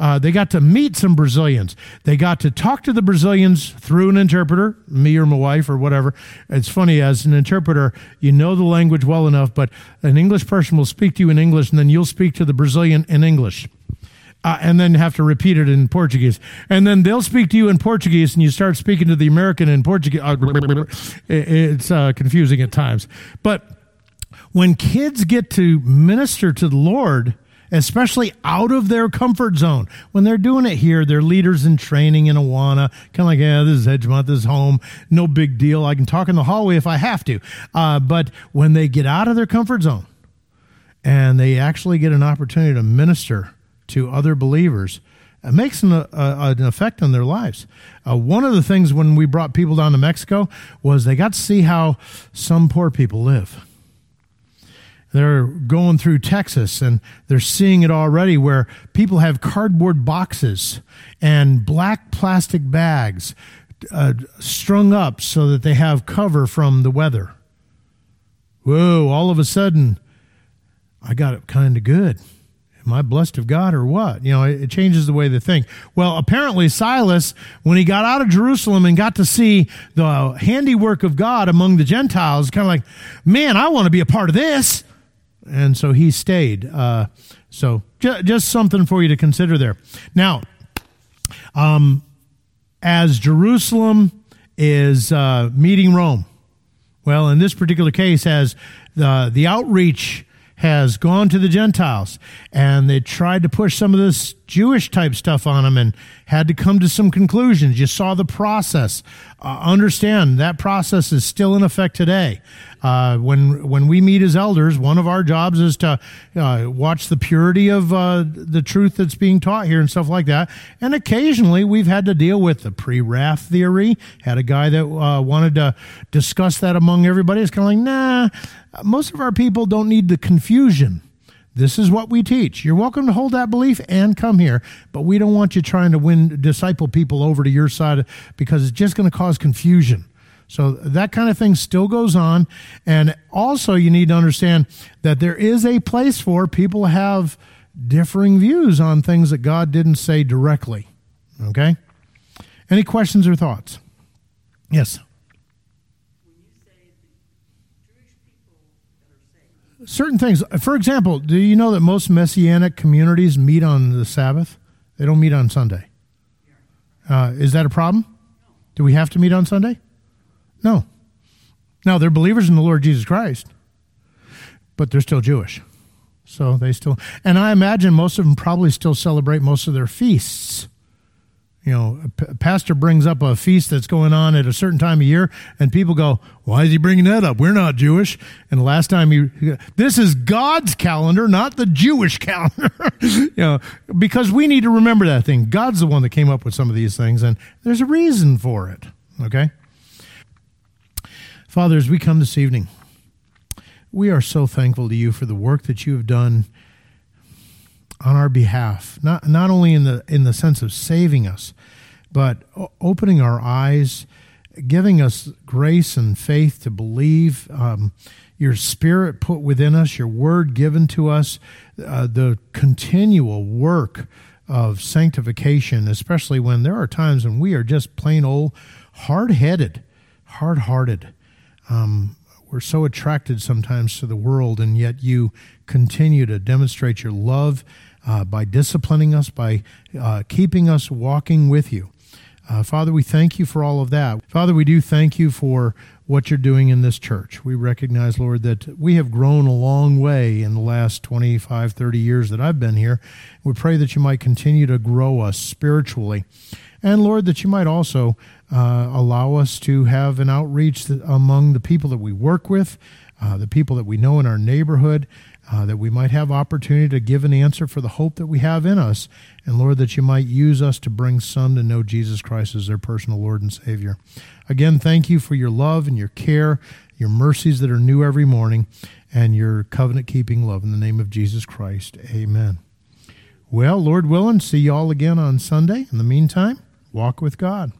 Uh, they got to meet some Brazilians. They got to talk to the Brazilians through an interpreter, me or my wife or whatever. It's funny, as an interpreter, you know the language well enough, but an English person will speak to you in English, and then you'll speak to the Brazilian in English. Uh, and then have to repeat it in Portuguese. And then they'll speak to you in Portuguese, and you start speaking to the American in Portuguese. Uh, it's uh, confusing at times. But when kids get to minister to the Lord, especially out of their comfort zone. When they're doing it here, they're leaders in training in Awana, kind of like, yeah, this is Edgemont, this is home, no big deal. I can talk in the hallway if I have to. Uh, but when they get out of their comfort zone and they actually get an opportunity to minister to other believers, it makes an, uh, an effect on their lives. Uh, one of the things when we brought people down to Mexico was they got to see how some poor people live they're going through Texas and they're seeing it already where people have cardboard boxes and black plastic bags uh, strung up so that they have cover from the weather. Whoa, all of a sudden, I got it kind of good. Am I blessed of God or what? You know, it, changes the way they think. Well, apparently, Silas, when he got out of Jerusalem and got to see the handiwork of God among the Gentiles, kind of like, man, I want to be a part of this and so he stayed. Uh, so ju- just something for you to consider there. Now, um, as Jerusalem is uh, meeting Rome, well, in this particular case, as the the outreach has gone to the Gentiles, and they tried to push some of this Jewish type stuff on them, and had to come to some conclusions. You saw the process. Uh, understand that process is still in effect today. Uh, when when we meet as elders, one of our jobs is to uh, watch the purity of uh, the truth that's being taught here and stuff like that. And occasionally, we've had to deal with the pre-wrath theory. Had a guy that uh, wanted to discuss that among everybody. It's kind of like, nah. Most of our people don't need the confusion. This is what we teach. You're welcome to hold that belief and come here, but we don't want you trying to win disciple people over to your side because it's just going to cause confusion. So that kind of thing still goes on. And also, you need to understand that there is a place for people have differing views on things that God didn't say directly. Okay? Any questions or thoughts? Yes. Certain things. For example, do you know that most messianic communities meet on the Sabbath? They don't meet on Sunday. Uh, is that a problem? Do we have to meet on Sunday? No. Now, they're believers in the Lord Jesus Christ. but they're still Jewish. So they still, and I imagine most of them probably still celebrate most of their feasts. You know, a pastor brings up a feast that's going on at a certain time of year, and people go, Why is he bringing that up? We're not Jewish. And the last time he, this is God's calendar, not the Jewish calendar. you know, because we need to remember that thing. God's the one that came up with some of these things, and there's a reason for it. Okay? Father, as we come this evening, we are so thankful to you for the work that you have done on our behalf, not, not only in the, in the sense of saving us, but opening our eyes, giving us grace and faith to believe, um, your spirit put within us, your word given to us, uh, the continual work of sanctification, especially when there are times when we are just plain old hard headed, hard hearted. Um, we're so attracted sometimes to the world, and yet you continue to demonstrate your love uh, by disciplining us, by uh, keeping us walking with you. Uh, Father, we thank you for all of that. Father, we do thank you for what you're doing in this church. We recognize, Lord, that we have grown a long way in the last 25, 30 years that I've been here. We pray that you might continue to grow us spiritually. And Lord, that you might also uh, allow us to have an outreach among the people that we work with, uh, the people that we know in our neighborhood, uh, that we might have opportunity to give an answer for the hope that we have in us. And Lord, that you might use us to bring some to know Jesus Christ as their personal Lord and Savior. Again, thank you for your love and your care, your mercies that are new every morning, and your covenant keeping love. In the name of Jesus Christ, amen. Well, Lord willing, see you all again on Sunday. In the meantime, walk with God.